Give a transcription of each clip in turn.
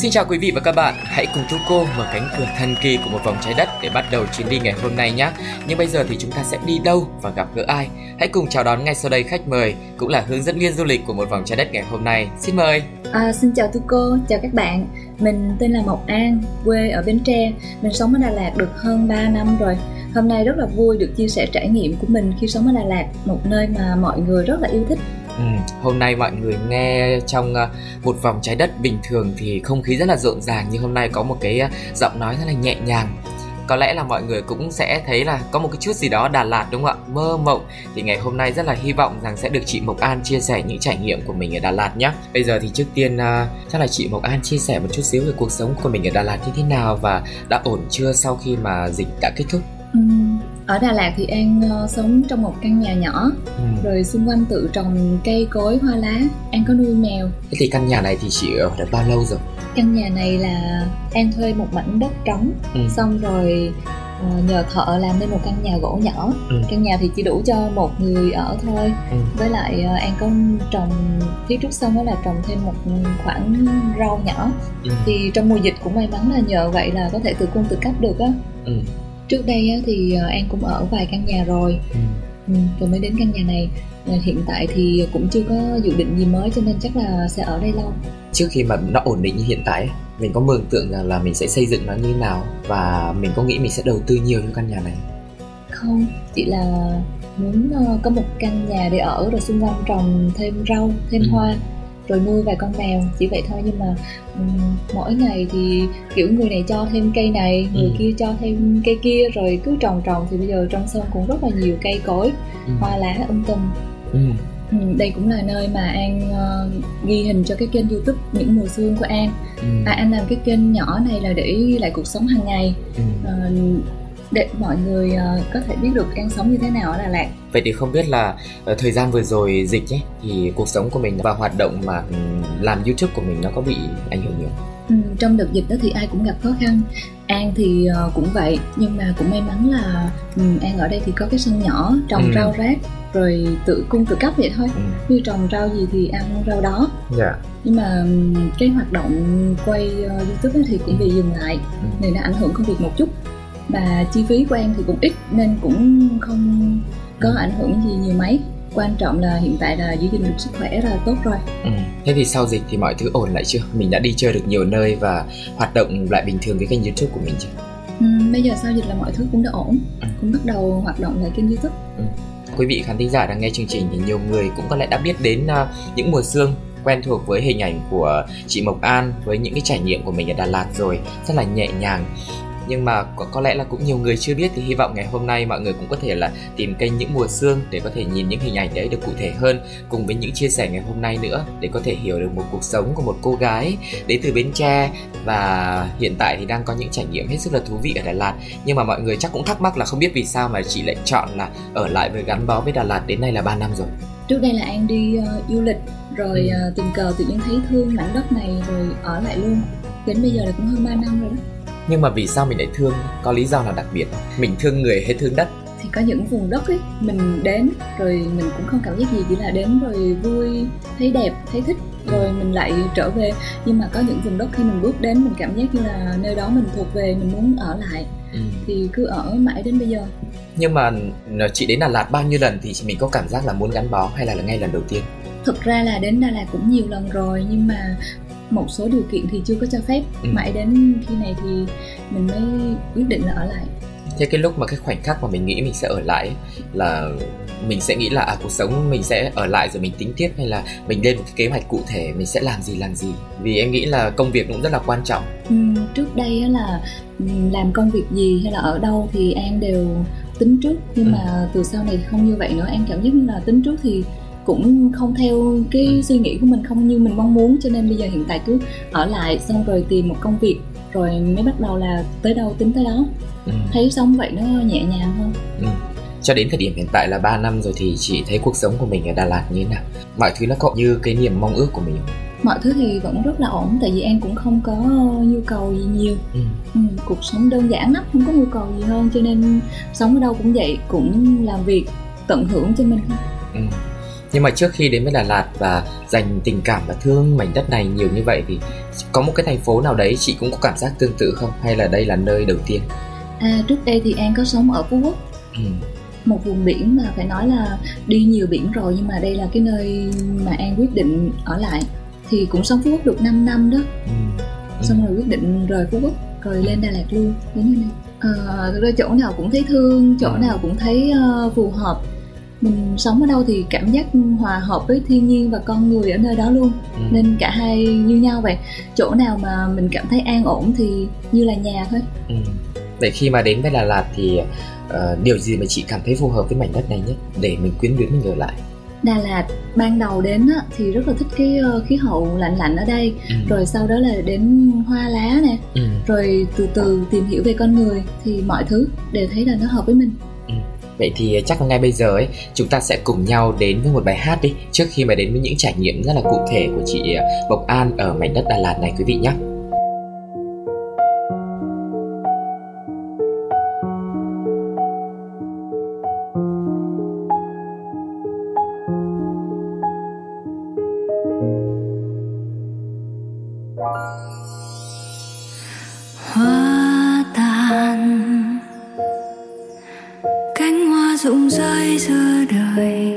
Xin chào quý vị và các bạn, hãy cùng Tuco mở cánh cửa thần kỳ của một vòng trái đất để bắt đầu chuyến đi ngày hôm nay nhé. Nhưng bây giờ thì chúng ta sẽ đi đâu và gặp gỡ ai? Hãy cùng chào đón ngay sau đây khách mời, cũng là hướng dẫn viên du lịch của một vòng trái đất ngày hôm nay. Xin mời. À, xin chào Tuco, chào các bạn. Mình tên là Mộc An, quê ở Bến Tre. Mình sống ở Đà Lạt được hơn 3 năm rồi. Hôm nay rất là vui được chia sẻ trải nghiệm của mình khi sống ở Đà Lạt, một nơi mà mọi người rất là yêu thích. Ừ, hôm nay mọi người nghe trong ờ, một vòng trái đất bình thường thì không khí rất là rộn ràng nhưng hôm nay có một cái ờ, giọng nói rất là nhẹ nhàng. Có lẽ là mọi người cũng sẽ thấy là có một cái chút gì đó Đà Lạt đúng không ạ? Mơ mộng. Thì ngày hôm nay rất là hy vọng rằng sẽ được chị Mộc An chia sẻ những trải nghiệm của mình ở Đà Lạt nhé bây giờ thì trước tiên ờ, chắc là chị Mộc An chia sẻ một chút xíu về cuộc sống của mình ở Đà Lạt như thế nào và đã ổn chưa sau khi mà dịch đã kết thúc? Ừ. Ở Đà Lạt thì An ờ, sống trong một căn nhà nhỏ, ừ. rồi xung quanh tự trồng cây cối hoa lá. An có nuôi mèo. thế thì căn nhà này thì chị ở được bao lâu rồi Căn nhà này là An thuê một mảnh đất trống, Ừ. xong rồi ờ, nhờ thợ làm nên một căn nhà gỗ nhỏ. Ừ. Căn nhà thì chỉ đủ cho một người ở thôi. Ừ. với lại ờ, an có trồng phía trước sân đó là trồng thêm một khoảng rau nhỏ ừ. thì trong mùa dịch cũng may mắn là nhờ vậy là có thể tự cung tự cấp được á Ừ. trước đây á, thì ờ, an cũng ở vài căn nhà rồi. Ừ. ừ, rồi mới đến căn nhà này. Ờ, hiện tại thì cũng chưa có dự định gì mới cho nên chắc là sẽ ở đây lâu. Trước khi mà nó ổn định như hiện tại mình có mường tượng rằng là mình sẽ xây dựng nó như thế nào và mình có nghĩ mình sẽ đầu tư nhiều cho căn nhà này? Không chỉ là muốn ờ, có một căn nhà để ở rồi xung quanh trồng thêm rau thêm Ừ. hoa rồi nuôi vài con mèo chỉ vậy thôi nhưng mà ừm, mỗi ngày thì kiểu người này cho thêm cây này người Ừ. kia cho thêm cây kia rồi cứ trồng trồng thì bây giờ trong sân cũng rất là nhiều cây cối ừ. hoa lá um tùm Ừ. Ừ, đây cũng là nơi mà An ờ, ghi hình cho cái kênh youtube những mùa xuân của An Ừ. à, An làm cái kênh nhỏ này là để ghi lại cuộc sống hàng ngày Ừ. Ờ, để mọi người ờ, có thể biết được An sống như thế nào ở Đà Lạt. Vậy thì không biết là ờ, thời gian vừa rồi dịch ấy thì cuộc sống của mình và hoạt động mà ừ, làm youtube của mình nó có bị ảnh hưởng nhiều Ừ, trong đợt dịch đó thì ai cũng gặp khó khăn. An thì ờ, cũng vậy nhưng mà cũng may mắn là ừ, An ở đây thì có cái sân nhỏ trồng Ừ. rau rác rồi tự cung tự cấp vậy thôi. Ừ. như trồng rau gì thì ăn rau đó. Dạ. Nhưng mà ừm, cái hoạt động quay ờ, youtube thì cũng bị dừng lại Ừ. nên nó ảnh hưởng công việc một chút mà chi phí của An thì cũng ít nên cũng không có Ừ. ảnh hưởng gì nhiều mấy. Quan trọng là hiện tại là giữ gìn được sức khỏe là tốt rồi. Ừ. thế thì sau dịch thì mọi thứ ổn lại chưa? Mình đã đi chơi được nhiều nơi và hoạt động lại bình thường cái kênh youtube của mình chưa? Ừm, bây giờ sau dịch là mọi thứ cũng đã ổn. Ừ. cũng bắt đầu hoạt động lại kênh youtube. Quý vị khán thính giả đang nghe chương trình thì nhiều người cũng có lẽ đã biết đến à, những mùa sương quen thuộc với hình ảnh của chị Mộc An với những cái trải nghiệm của mình ở Đà Lạt rồi. Rất là nhẹ nhàng nhưng mà có, có lẽ là cũng nhiều người chưa biết thì hy vọng ngày hôm nay mọi người cũng có thể là tìm kênh những mùa sương để có thể nhìn những hình ảnh đấy được cụ thể hơn cùng với những chia sẻ ngày hôm nay nữa để có thể hiểu được một cuộc sống của một cô gái đến từ Bến Tre và hiện tại thì đang có những trải nghiệm hết sức là thú vị ở Đà Lạt. Nhưng mà mọi người chắc cũng thắc mắc là không biết vì sao mà chị lại chọn là ở lại với gắn bó với Đà Lạt đến nay là 3 năm rồi. Trước đây là An đi ờ, du lịch rồi ờ, tình cờ tự nhiên thấy thương mảnh đất này rồi ở lại luôn. Đến bây giờ là cũng hơn 3 năm rồi đó nhưng mà vì sao mình lại thương? Có lý do nào đặc biệt? Mình thương người hay thương đất? Thì có những vùng đất ấy mình đến rồi mình cũng không cảm giác gì chỉ là đến rồi vui thấy đẹp thấy thích rồi mình lại trở về. Nhưng mà có những vùng đất khi mình bước đến mình cảm giác như là nơi đó mình thuộc về mình muốn ở lại. Thì cứ ở mãi đến bây giờ. Nhưng mà chị đến Đà Lạt bao nhiêu lần thì mình có cảm giác là muốn gắn bó hay là ngay lần đầu tiên? Thực ra là đến Đà Lạt cũng nhiều lần rồi nhưng mà một số điều kiện thì chưa có cho phép. Ừ. mãi đến khi này thì mình mới quyết định là ở lại. Thế cái lúc mà cái khoảnh khắc mà mình nghĩ mình sẽ ở lại là mình sẽ nghĩ là à cuộc sống mình sẽ ở lại rồi mình tính tiếp hay là mình lên một cái kế hoạch cụ thể mình sẽ làm gì làm gì? Vì em nghĩ là công việc cũng rất là quan trọng. Ừm, trước đây là ừm, làm công việc gì hay là ở đâu thì An đều tính trước. Nhưng Ừ. mà từ sau này không như vậy nữa An cảm giác như là tính trước thì cũng không theo cái Ừ. suy nghĩ của mình không như mình mong muốn cho nên bây giờ hiện tại cứ ở lại xong rồi tìm một công việc rồi mới bắt đầu là tới đâu tính tới đó ừ. thấy sống vậy nó nhẹ nhàng hơn cho đến thời điểm hiện tại là 3 năm rồi thì chị thấy cuộc sống của mình ở Đà Lạt như thế nào mọi thứ nó có như cái niềm mong ước của mình mọi thứ thì vẫn rất là ổn tại vì An cũng không có nhu cầu gì nhiều ừ. ừ, cuộc sống đơn giản lắm không có nhu cầu gì hơn cho nên sống ở đâu cũng vậy cũng làm việc tận hưởng cho mình thôi Ừ. Nhưng mà trước khi đến với Đà Lạt và dành tình cảm và thương mảnh đất này nhiều như vậy thì có một cái thành phố nào đấy chị cũng có cảm giác tương tự không hay là đây là nơi đầu tiên? à trước đây thì An có sống ở Phú Quốc Ừ. một vùng biển mà phải nói là đi nhiều biển rồi nhưng mà đây là cái nơi mà An quyết định ở lại thì cũng sống Phú Quốc được 5 năm đó Ừ. Ừ. xong rồi quyết định rời Phú Quốc rồi lên Đà Lạt luôn đến nơi này Ờ, ra chỗ nào cũng thấy thương chỗ Ừ. nào cũng thấy ờ, phù hợp mình sống ở đâu thì cảm giác hòa hợp với thiên nhiên và con người ở nơi đó luôn Ừ. nên cả hai như nhau vậy chỗ nào mà mình cảm thấy an ổn thì như là nhà thôi Ừ. Vậy khi mà đến với Đà Lạt thì ờ, điều gì mà chị cảm thấy phù hợp với mảnh đất này nhất để mình quyến luyến mình ở lại? Đà Lạt ban đầu đến á, thì rất là thích cái ờ, khí hậu lạnh lạnh ở đây Ừ. rồi sau đó là đến hoa lá nè Ừ. rồi từ từ tìm hiểu về con người thì mọi thứ đều thấy là nó hợp với mình Vậy thì ờ, chắc ngay bây giờ ấy, chúng ta sẽ cùng nhau đến với một bài hát đi, trước khi mà đến với những trải nghiệm rất là cụ thể của chị ờ, Bộc An ở mảnh đất Đà Lạt này, quý vị nhé. Giữa đời.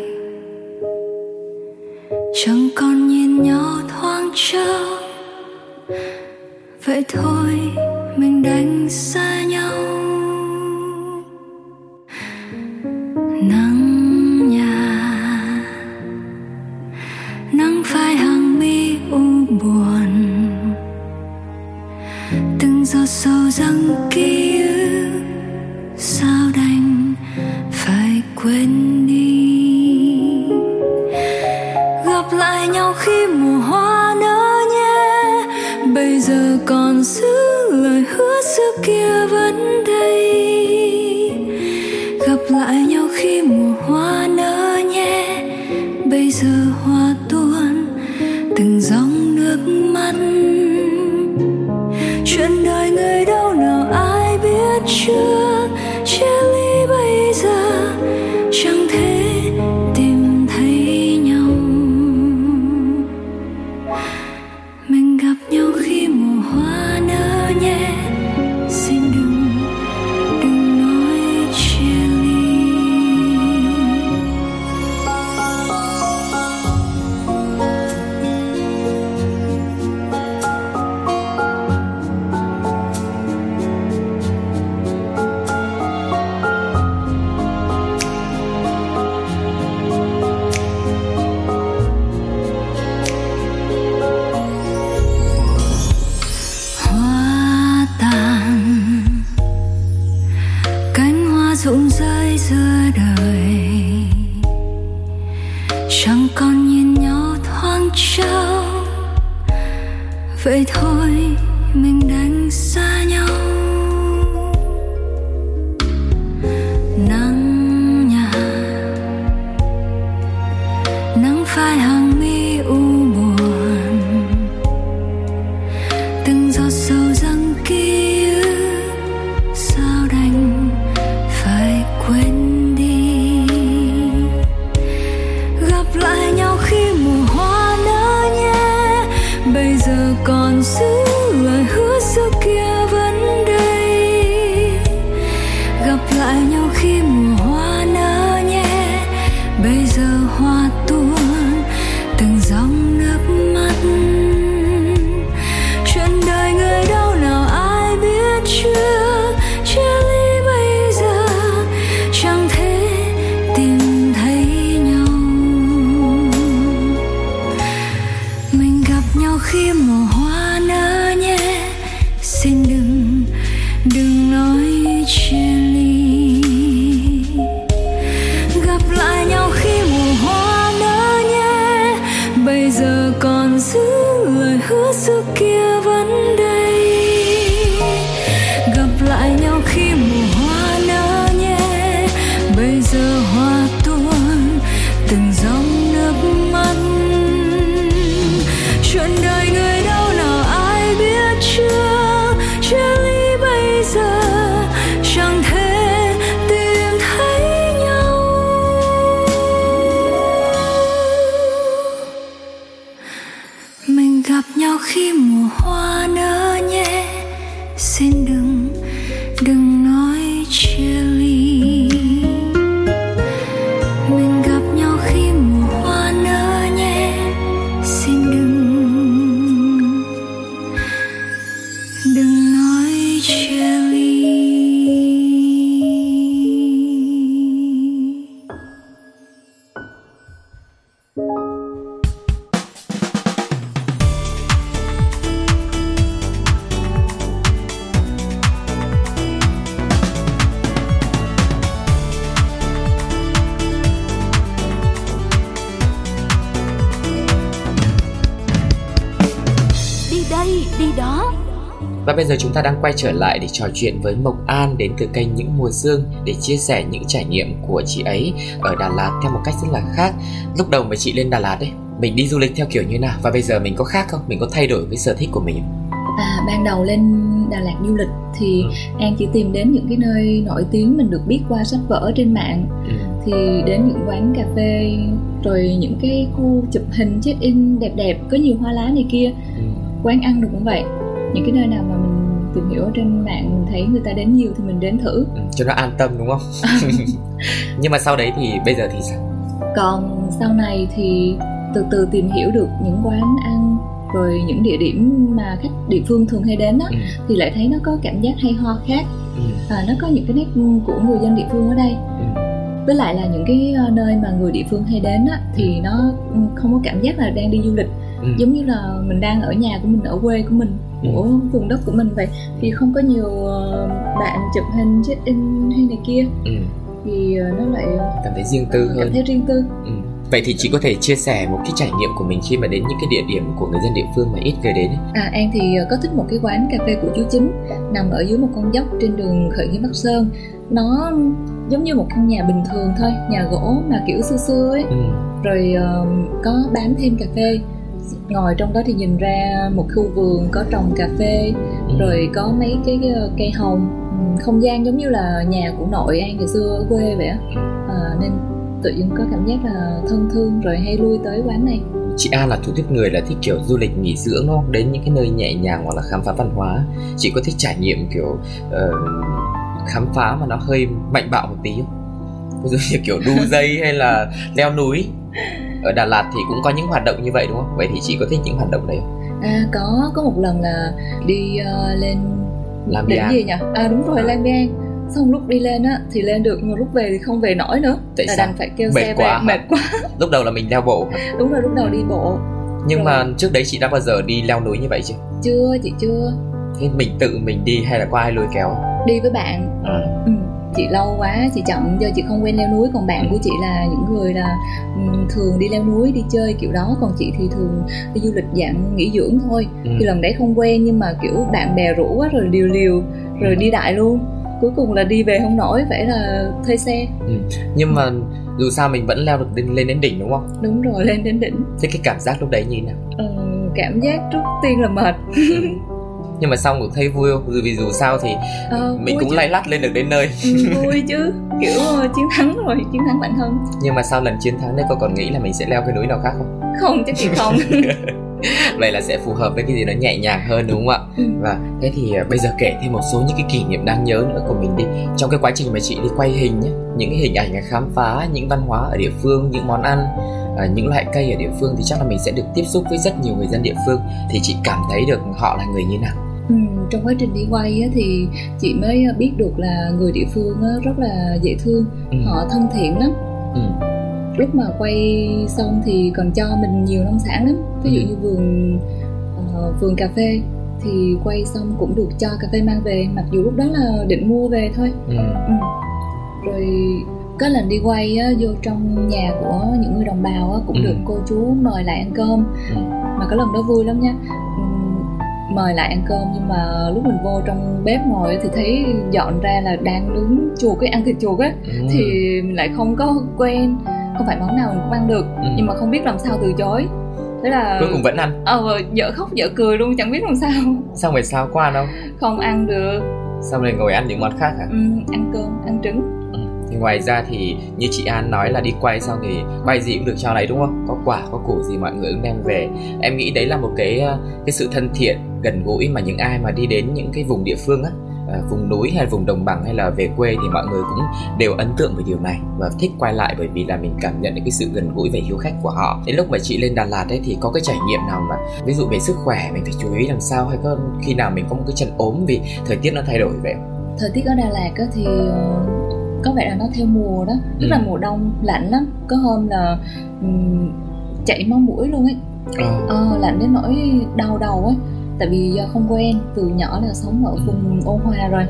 Rơi giữa đời. Chẳng còn nhìn nhau thoáng trao vậy thôi, mình đánh xa nhau. Nắng nhà. Nắng phai hằng bây giờ chúng ta đang quay trở lại để trò chuyện với Mộc An đến từ kênh Những Mùa Sương để chia sẻ những trải nghiệm của chị ấy ở Đà Lạt theo một cách rất là khác. Lúc đầu mà chị lên Đà Lạt ấy, mình đi du lịch theo kiểu như nào và bây giờ mình có khác không? Mình có thay đổi cái sở thích của mình không? À, ban đầu lên Đà Lạt du lịch thì Ừ. An chỉ tìm đến những cái nơi nổi tiếng mình được biết qua sách vở trên mạng Ừ. thì đến những quán cà phê rồi những cái khu chụp hình check in đẹp đẹp có nhiều hoa lá này kia Ừ. quán ăn được cũng vậy những cái nơi nào mà mình tìm hiểu ở trên mạng mình thấy người ta đến nhiều thì mình đến thử Ừ, cho nó an tâm đúng không? Nhưng mà sau đấy thì bây giờ thì sao? còn sau này thì từ từ tìm hiểu được những quán ăn rồi những địa điểm mà khách địa phương thường hay đến á Ừ. thì lại thấy nó có cảm giác hay ho khác Ừ. à, nó có những cái nét của người dân địa phương ở đây Ừ. với lại là những cái ờ, nơi mà người địa phương hay đến á, thì nó ừ, không có cảm giác là đang đi du lịch Ừ. giống như là mình đang ở nhà của mình ở quê của mình Ừ. của vùng đất của mình vậy thì không có nhiều ờ, bạn chụp hình check in hay này kia Ừ. thì ờ, nó lại Cảm thấy riêng tư cảm hơn. thấy riêng tư Ừ. Vậy thì chị có thể chia sẻ một cái trải nghiệm của mình khi mà đến những cái địa điểm của người dân địa phương mà ít người đến ấy. À An thì ờ, có thích một cái quán cà phê của chú Chính nằm ở dưới một con dốc trên đường Khởi Nghĩa Bắc Sơn. Nó giống như một căn nhà bình thường thôi, nhà gỗ mà kiểu xưa xưa ấy. Ừ. Rồi ờ, có bán thêm cà phê. Ngồi trong đó thì nhìn ra một khu vườn có trồng cà phê, Ừ. rồi có mấy cái ờ, cây hồng. Ừ, không gian giống như là nhà của nội An ngày xưa ở quê vậy á. À, nên tự nhiên có cảm giác là thân thương rồi hay lui tới quán này. Chị An là thuộc tiếp người là thích kiểu du lịch nghỉ dưỡng đúng không? Đến những cái nơi nhẹ nhàng hoặc là khám phá văn hóa. Chị có thích trải nghiệm kiểu uh, khám phá mà nó hơi mạnh bạo một tí không? Ví dụ như kiểu đu dây hay là leo núi. Ở Đà Lạt thì cũng có những hoạt động như vậy đúng không? Vậy thì chị có thích những hoạt động đấy không? À có có một lần là đi ờ, lên Làm đỉnh Biang. gì nhỉ? À đúng rồi Lang Biang. Xong lúc đi lên á thì lên được nhưng mà lúc về thì không về nổi nữa. Tại là sao? đành phải kêu Mệt xe quá về mệt quá. Lúc đầu là mình leo bộ hả? Đúng rồi lúc đầu đi bộ. Nhưng Rồi. mà trước đấy chị đã bao giờ đi leo núi như vậy chưa? Chưa chị chưa Thế mình tự mình đi hay là có ai lôi kéo? đi với bạn. À. Ừ. Chị lâu quá chị chậm do chị không quen leo núi còn bạn của chị là những người là thường đi leo núi đi chơi kiểu đó còn chị thì thường đi du lịch dạng nghỉ dưỡng thôi Ừ. thì lần đấy không quen nhưng mà kiểu bạn bè rủ quá rồi liều liều rồi Ừ. đi đại luôn cuối cùng là đi về không nổi phải là thuê xe Nhưng mà dù sao mình vẫn leo được lên, lên đến đỉnh đúng không? đúng rồi lên đến đỉnh Thế cái cảm giác lúc đấy như thế nào? Ờ, cảm giác trước tiên là mệt Ừ. Nhưng mà xong cũng thấy vui? Vì- dù sao thì Ờ, mình cũng chứ. lay lắt lên được đến nơi ừ, vui chứ kiểu ờ, chiến thắng rồi chiến thắng bản thân Nhưng mà sau lần chiến thắng đấy cô còn nghĩ là mình sẽ leo cái núi nào khác không? không chắc chị không Vậy là sẽ phù hợp với cái gì nó nhẹ nhàng hơn đúng không ạ? Ừ. Và thế thì à, bây giờ kể thêm một số những cái kỷ niệm đáng nhớ nữa của mình đi Trong cái quá trình mà chị đi quay hình nhé Những cái hình ảnh khám phá, những văn hóa ở địa phương, những món ăn à, Những loại cây ở địa phương thì chắc là mình sẽ được tiếp xúc với rất nhiều người dân địa phương Thì chị cảm thấy được họ là người như nào? Ừ, trong quá trình đi quay á, thì chị mới biết được là người địa phương á, rất là dễ thương Ừ. họ thân thiện lắm Ừ. lúc mà quay xong thì còn cho mình nhiều nông sản lắm ví dụ Ừ. như vườn ờ, vườn cà phê thì quay xong cũng được cho cà phê mang về mặc dù lúc đó là định mua về thôi Ừ. ừ. rồi có lần đi quay á, vô trong nhà của những người đồng bào á, cũng Ừ. được cô chú mời lại ăn cơm Ừ. mà cái lần đó vui lắm nha mời lại ăn cơm nhưng mà lúc mình vô trong bếp ngồi thì thấy dọn ra là đang nướng chuột cái ăn thịt chuột á ừ. thì mình lại không có quen không phải món nào mình cũng ăn được. Ừ. nhưng mà không biết làm sao từ chối. Thế là cuối cùng vẫn ăn? Ờ dở khóc dở cười luôn chẳng biết làm sao. Xong rồi sao? Qua đâu? Không ăn được. Xong rồi ngồi ăn những món khác hả? Ừ, ăn cơm ăn trứng thì ngoài ra thì như chị An nói là đi quay xong thì quay gì cũng được cho lấy đúng không? Có quả có củ gì mọi người cũng đem về. Em nghĩ đấy là một cái ờ, cái sự thân thiện gần gũi mà những ai mà đi đến những cái vùng địa phương á ờ, vùng núi hay vùng đồng bằng hay là về quê thì mọi người cũng đều ấn tượng về điều này và thích quay lại bởi vì là mình cảm nhận được cái sự gần gũi và hiếu khách của họ. Đến lúc mà chị lên Đà Lạt ấy thì có cái trải nghiệm nào mà, ví dụ về sức khỏe mình phải chú ý làm sao hay có khi nào mình có một cái chân ốm vì thời tiết nó thay đổi vậy thời tiết ở Đà Lạt thì ờ, có vẻ là nó theo mùa đó. Tức Ừ. là mùa đông lạnh lắm. Có hôm là ừm, chảy máu mũi luôn ấy. Ờ. ờ, lạnh đến nỗi đau đầu ấy. Tại vì do không quen. Từ nhỏ là sống ở vùng ôn hòa rồi.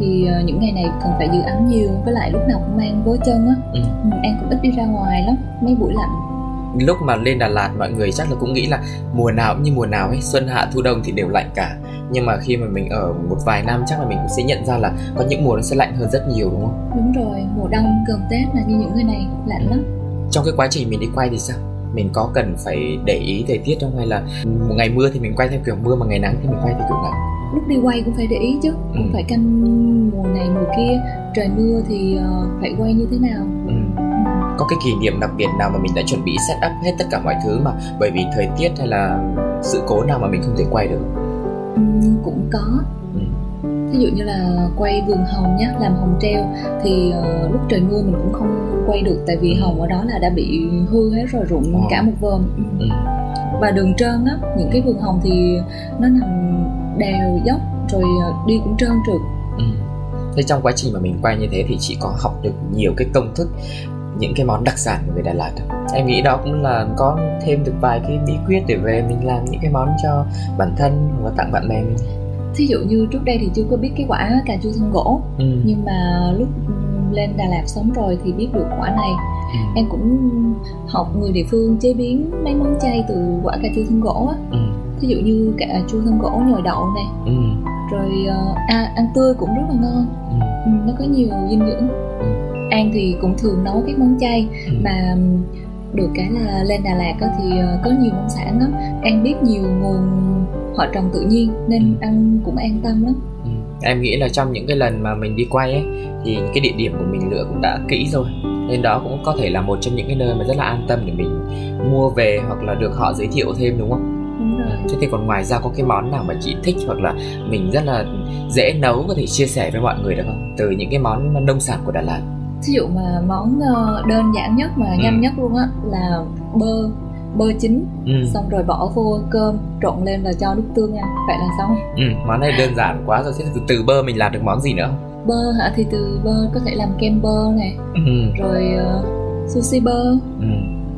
Thì ờ, những ngày này cần phải giữ ấm nhiều. Với lại lúc nào cũng mang gối chân á. Ừ. ừ, An cũng ít đi ra ngoài lắm. Mấy buổi lạnh lúc mà lên Đà Lạt mọi người chắc là cũng nghĩ là mùa nào cũng như mùa nào ấy xuân hạ thu đông thì đều lạnh cả. Nhưng mà khi mà mình ở một vài năm chắc là mình cũng sẽ nhận ra là có những mùa nó sẽ lạnh hơn rất nhiều đúng không? Đúng rồi mùa đông gần tết là như những ngày này lạnh lắm. Trong cái quá trình mình đi quay thì sao? Mình có cần phải để ý thời tiết không? Hay là một ngày mưa thì mình quay theo kiểu mưa mà ngày nắng thì mình quay theo kiểu nắng lúc đi quay cũng phải để ý chứ cũng Ừ. phải canh mùa này mùa kia. Trời mưa thì ờ, phải quay như thế nào. Có cái kỷ niệm đặc biệt nào mà mình đã chuẩn bị set up hết tất cả mọi thứ mà bởi vì thời tiết hay là sự cố nào mà mình không thể quay được Ừ, cũng có Ừ. ví dụ như là quay vườn hồng nhá làm hồng treo thì ờ, lúc trời mưa mình cũng không quay được tại vì Ừ. hồng ở đó là đã bị hư hết rồi rụng Ờ. cả một vườn ừ. Ừ. và đường trơn á những cái vườn hồng thì nó nằm đèo dốc rồi ờ, đi cũng trơn trượt Ừ. Thế trong quá trình mà mình quay như thế thì chị có học được nhiều cái công thức những cái món đặc sản của người Đà Lạt? Em nghĩ đó cũng là có thêm được vài cái bí quyết để về mình làm những cái món cho bản thân hoặc là tặng bạn bè mình. thí dụ như trước đây thì chưa có biết cái quả cà chua thân gỗ Ừ. nhưng mà lúc lên Đà Lạt sống rồi thì biết được quả này Ừ. em cũng học người địa phương chế biến mấy món chay từ quả cà chua thân gỗ á Ừ. ví dụ như cà chua thân gỗ nhồi đậu này Ừ. rồi ờ, à, ăn tươi cũng rất là ngon Ừ. ừ, nó có nhiều dinh dưỡng. An thì cũng thường nấu các món chay Ừ. mà được cái là lên Đà Lạt thì ờ, có nhiều nông sản lắm An biết nhiều nguồn họ trồng tự nhiên nên Ừ. ăn cũng an tâm lắm Ừ. Em nghĩ là trong những cái lần mà mình đi quay ấy thì cái địa điểm của mình lựa cũng đã kỹ rồi nên đó cũng có thể là một trong những cái nơi mà rất là an tâm để mình mua về hoặc là được họ giới thiệu thêm đúng không? đúng rồi Thế thì còn ngoài ra có cái món nào mà chị thích hoặc là mình rất là dễ nấu có thể chia sẻ với mọi người được không? Từ những cái món nông sản của Đà Lạt. Thí dụ mà món ờ, đơn giản nhất mà Ừ. nhanh nhất luôn á là bơ bơ chín Ừ. xong rồi bỏ vô cơm trộn lên và cho nước tương ăn vậy là xong ừ. Món này đơn giản quá rồi. Thế từ, từ bơ mình làm được món gì nữa không? bơ hả thì từ bơ có thể làm kem bơ này Ừ. rồi ờ, sushi bơ Ừ.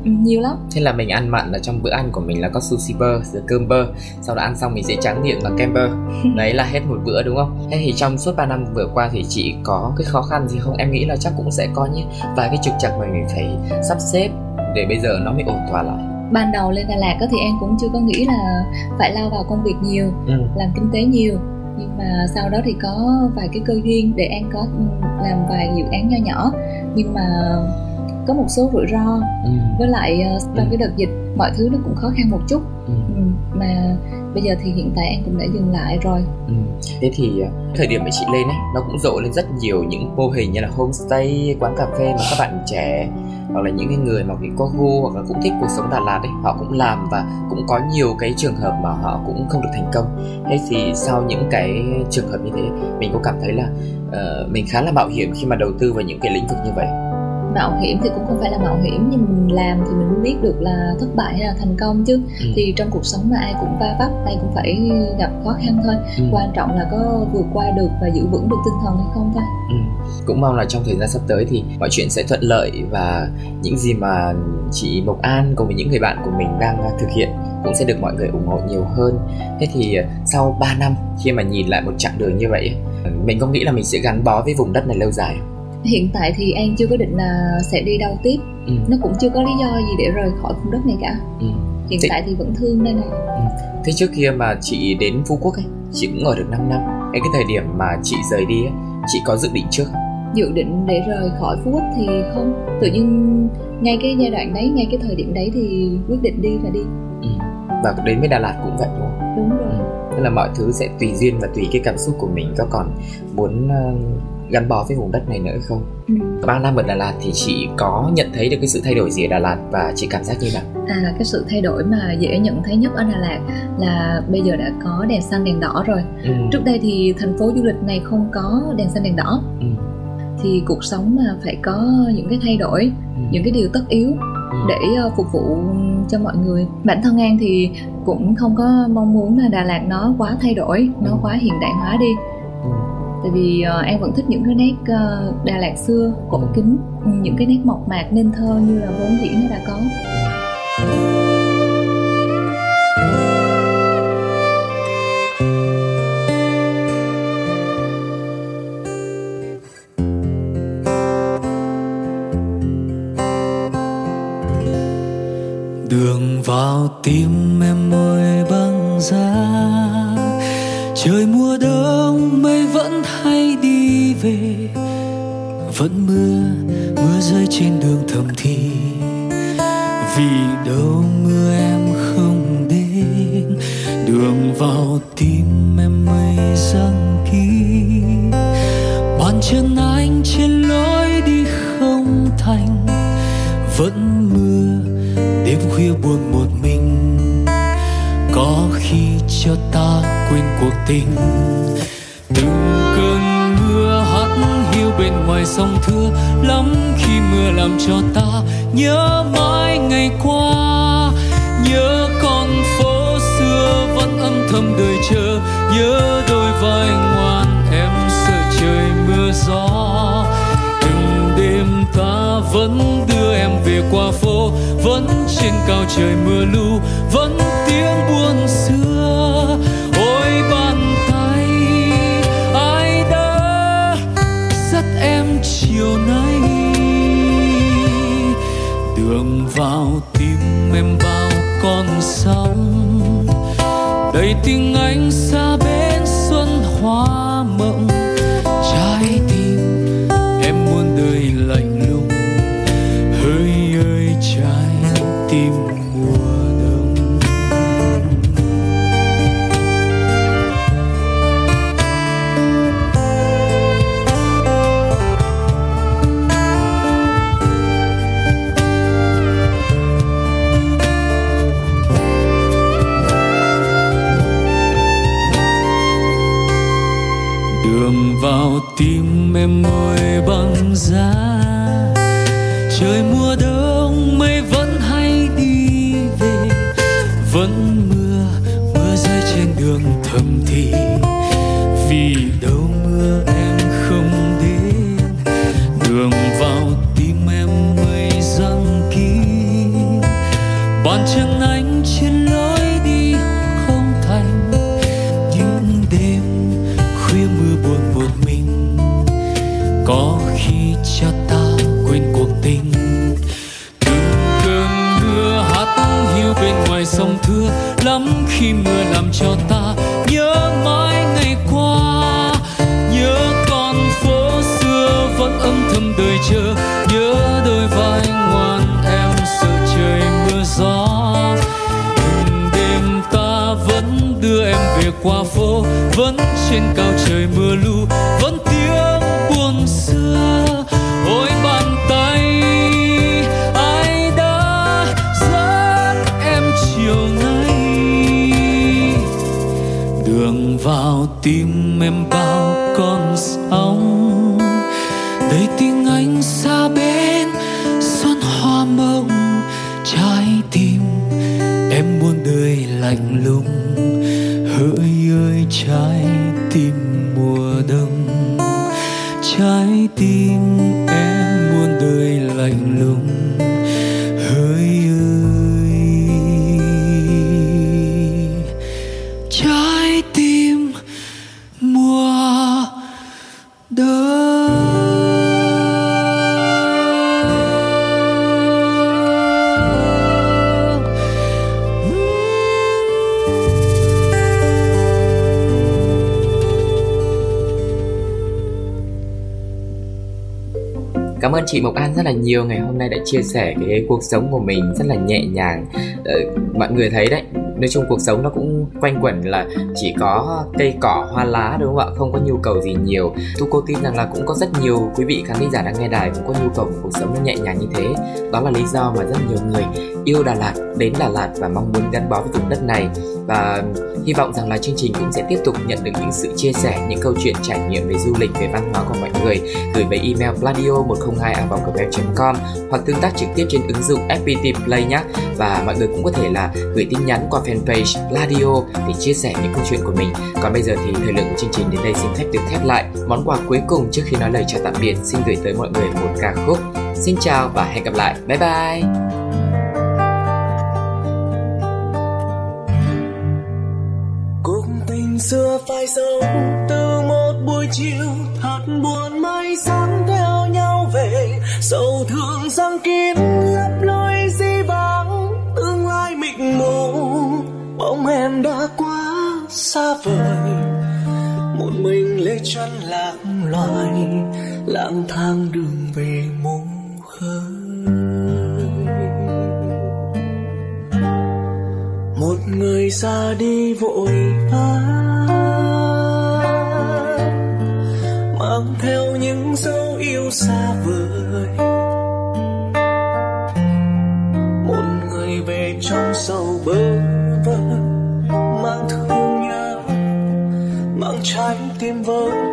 nhiều lắm. Thế là mình ăn mặn ở trong bữa ăn của mình là có sushi bơ, rồi cơm bơ. Sau đó ăn xong mình sẽ tráng miệng bằng kem bơ. Đấy là hết một bữa đúng không? Thế thì trong suốt 3 năm vừa qua thì chị có cái khó khăn gì không? Em nghĩ là chắc cũng sẽ có những vài cái trục trặc mà mình phải sắp xếp để bây giờ nó mới ổn thỏa lại. Ban đầu lên Đà Lạt thì An cũng chưa có nghĩ là phải lao vào công việc nhiều ừ. làm kinh tế nhiều. Nhưng mà sau đó thì có vài cái cơ duyên để An có ừ, làm vài dự án nho nhỏ. Nhưng mà có một số rủi ro Ừ. với lại ờ, trong Ừ. cái đợt dịch mọi thứ nó cũng khó khăn một chút Ừ. ừ, mà bây giờ thì hiện tại An cũng đã dừng lại rồi Ừ. Thế thì ờ, thời điểm mà chị lên ấy nó cũng rộ lên rất nhiều những mô hình như là homestay, quán cà phê mà các bạn trẻ hoặc là những cái người mà bị có gu hoặc là cũng thích cuộc sống Đà Lạt ấy họ cũng làm và cũng có nhiều cái trường hợp mà họ cũng không được thành công. Thế thì sau những cái trường hợp như thế mình có cảm thấy là ờ, mình khá là mạo hiểm khi mà đầu tư vào những cái lĩnh vực như vậy. Mạo hiểm thì cũng không phải là mạo hiểm nhưng mình làm thì mình mới biết được là thất bại hay là thành công chứ Ừ. thì trong cuộc sống là ai cũng va vấp ai cũng phải gặp khó khăn thôi Ừ. quan trọng là có vượt qua được và giữ vững được tinh thần hay không thôi Ừ. Cũng mong là trong thời gian sắp tới thì mọi chuyện sẽ thuận lợi và những gì mà chị Mộc An cùng với những người bạn của mình đang thực hiện cũng sẽ được mọi người ủng hộ nhiều hơn. Thế thì à, sau 3 năm khi mà nhìn lại một chặng đường như vậy mình có nghĩ là mình sẽ gắn bó với vùng đất này lâu dài không? Hiện tại thì an chưa có định là sẽ đi đâu tiếp Ừ. nó cũng chưa có lý do gì để rời khỏi vùng đất này cả Ừ. hiện thì... tại thì vẫn thương đây này ừ. thế trước kia mà chị đến phú quốc ấy chị cũng ở được 5 năm cái cái thời điểm mà chị rời đi ấy, chị có dự định trước không dự định để rời khỏi phú quốc thì không tự nhiên ngay cái giai đoạn đấy ngay cái thời điểm đấy thì quyết định đi là đi ừ. và đến với đà lạt cũng vậy đúng không đúng rồi ừ. tức là mọi thứ sẽ tùy duyên và tùy cái cảm xúc của mình có còn muốn uh, gắn bó với vùng đất này nữa không ừ. 3 năm ở Đà Lạt thì chị có nhận thấy được cái sự thay đổi gì ở Đà Lạt và chị cảm giác như nào? À cái sự thay đổi mà dễ nhận thấy nhất ở Đà Lạt là bây giờ đã có đèn xanh đèn đỏ rồi. Ừ. Trước đây thì thành phố du lịch này không có đèn xanh đèn đỏ. Ừ thì cuộc sống mà phải có những cái thay đổi ừ. những cái điều tất yếu ừ. để ờ, phục vụ cho mọi người bản thân an thì cũng không có mong muốn là đà lạt nó quá thay đổi nó ừ. quá hiện đại hóa đi tại vì ờ, uh, an vẫn thích những cái nét uh, đà lạt xưa cổ kính ừ, những cái nét mộc mạc nên thơ như là vốn dĩ nó đã có. Đường vào tim em môi băng giá trời mùa đông trên đường thầm thì vì đâu mưa em không đến. Đường vào tim em mây răng kín bàn chân anh trên lối đi không thành. Vẫn mưa, đêm khuya buồn một mình. Có khi cho ta quên cuộc tình. Từng sông thưa, lắm khi mưa làm cho ta nhớ mãi ngày qua. Nhớ con phố xưa vẫn âm thầm đợi chờ, nhớ đôi vai ngoan em sợ trời mưa gió. Từng đêm ta vẫn đưa em về qua phố, vẫn trên cao trời mưa lu, vẫn đường vào tim em ơi băng giá. Trời mùa đông, mây vẫn hay đi về. Vẫn mưa mưa rơi trên đường thầm thì. Vì khi mưa làm cho ta nhớ mãi ngày qua. Nhớ con phố xưa vẫn âm thầm đợi chờ. Nhớ đôi vai ngoan em sợ trời mưa gió. Từng đêm ta vẫn đưa em về qua phố, vẫn trên cao trời mưa lu, vẫn tiếng buồn xưa. Vào cảm ơn chị Mộc An rất là nhiều. Ngày hôm nay đã chia sẻ cái cuộc sống của mình rất là nhẹ nhàng. Ờ, mọi người thấy đấy nói chung cuộc sống nó cũng quanh quẩn là chỉ có cây cỏ hoa lá đúng không ạ? Không có nhu cầu gì nhiều. Tu cô tin rằng là cũng có rất nhiều quý vị khán giả đang nghe đài cũng có nhu cầu của cuộc sống nó nhẹ nhàng như thế. Đó là lý do mà rất nhiều người yêu Đà Lạt, đến Đà Lạt và mong muốn gắn bó với vùng đất này. Và hy vọng rằng là chương trình cũng sẽ tiếp tục nhận được những sự chia sẻ, những câu chuyện trải nghiệm về du lịch, về văn hóa của mọi người. Gửi về email pladio 102 com hoặc tương tác trực tiếp trên ứng dụng FPT Play nhé. Và mọi người cũng có thể là gửi tin nhắn qua fanpage Pladio để chia sẻ những câu chuyện của mình. Còn bây giờ thì thời lượng của chương trình đến đây xin phép được khép lại. Món quà cuối cùng trước khi nói lời chào tạm biệt xin gửi tới mọi người một ca khúc. Xin chào và hẹn gặp lại. Bye bye. Xưa phai sống từ một buổi chiều, thật buồn mây sáng theo nhau về. Sầu thương răng kín lấp lối di vắng, tương lai mịt mù. Bóng em đã quá xa vời, một mình lê chân lạc loài, lang thang đường về mù khơi. Một người ra đi vội vã dấu xa vời. Một người về trong sầu bơ vơ, mang thương nhớ, mang trái tim vỡ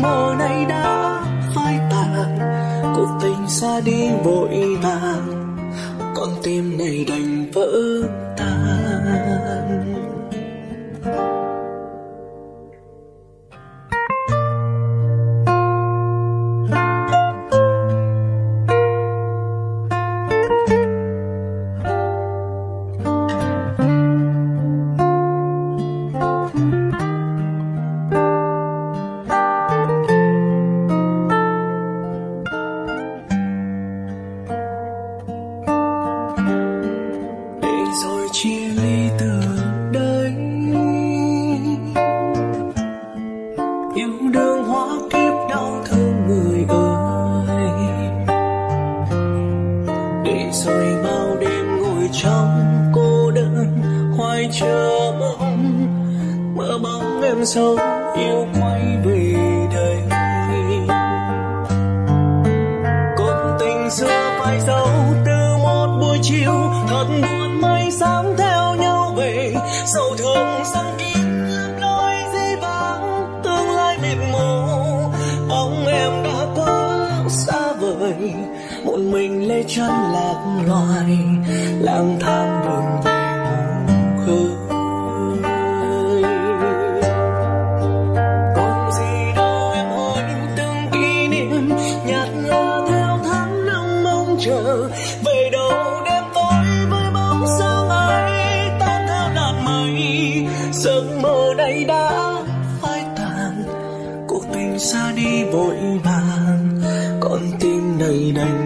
giấc mơ này đã phai tàn, cuộc tình xa đi vội vàng, con tim này đành vỡ tan. Ai chờ mong? Mơ bóng em sống yêu quay về đây còn tình xưa phải dấu từ một buổi chiều, thật buồn mây sáng theo nhau về. Sầu thương sang kín lấp lối di vắng, tương lai mịt mù. Bóng em đã quá xa vời, một mình lê chân lạc loài, lang thang tim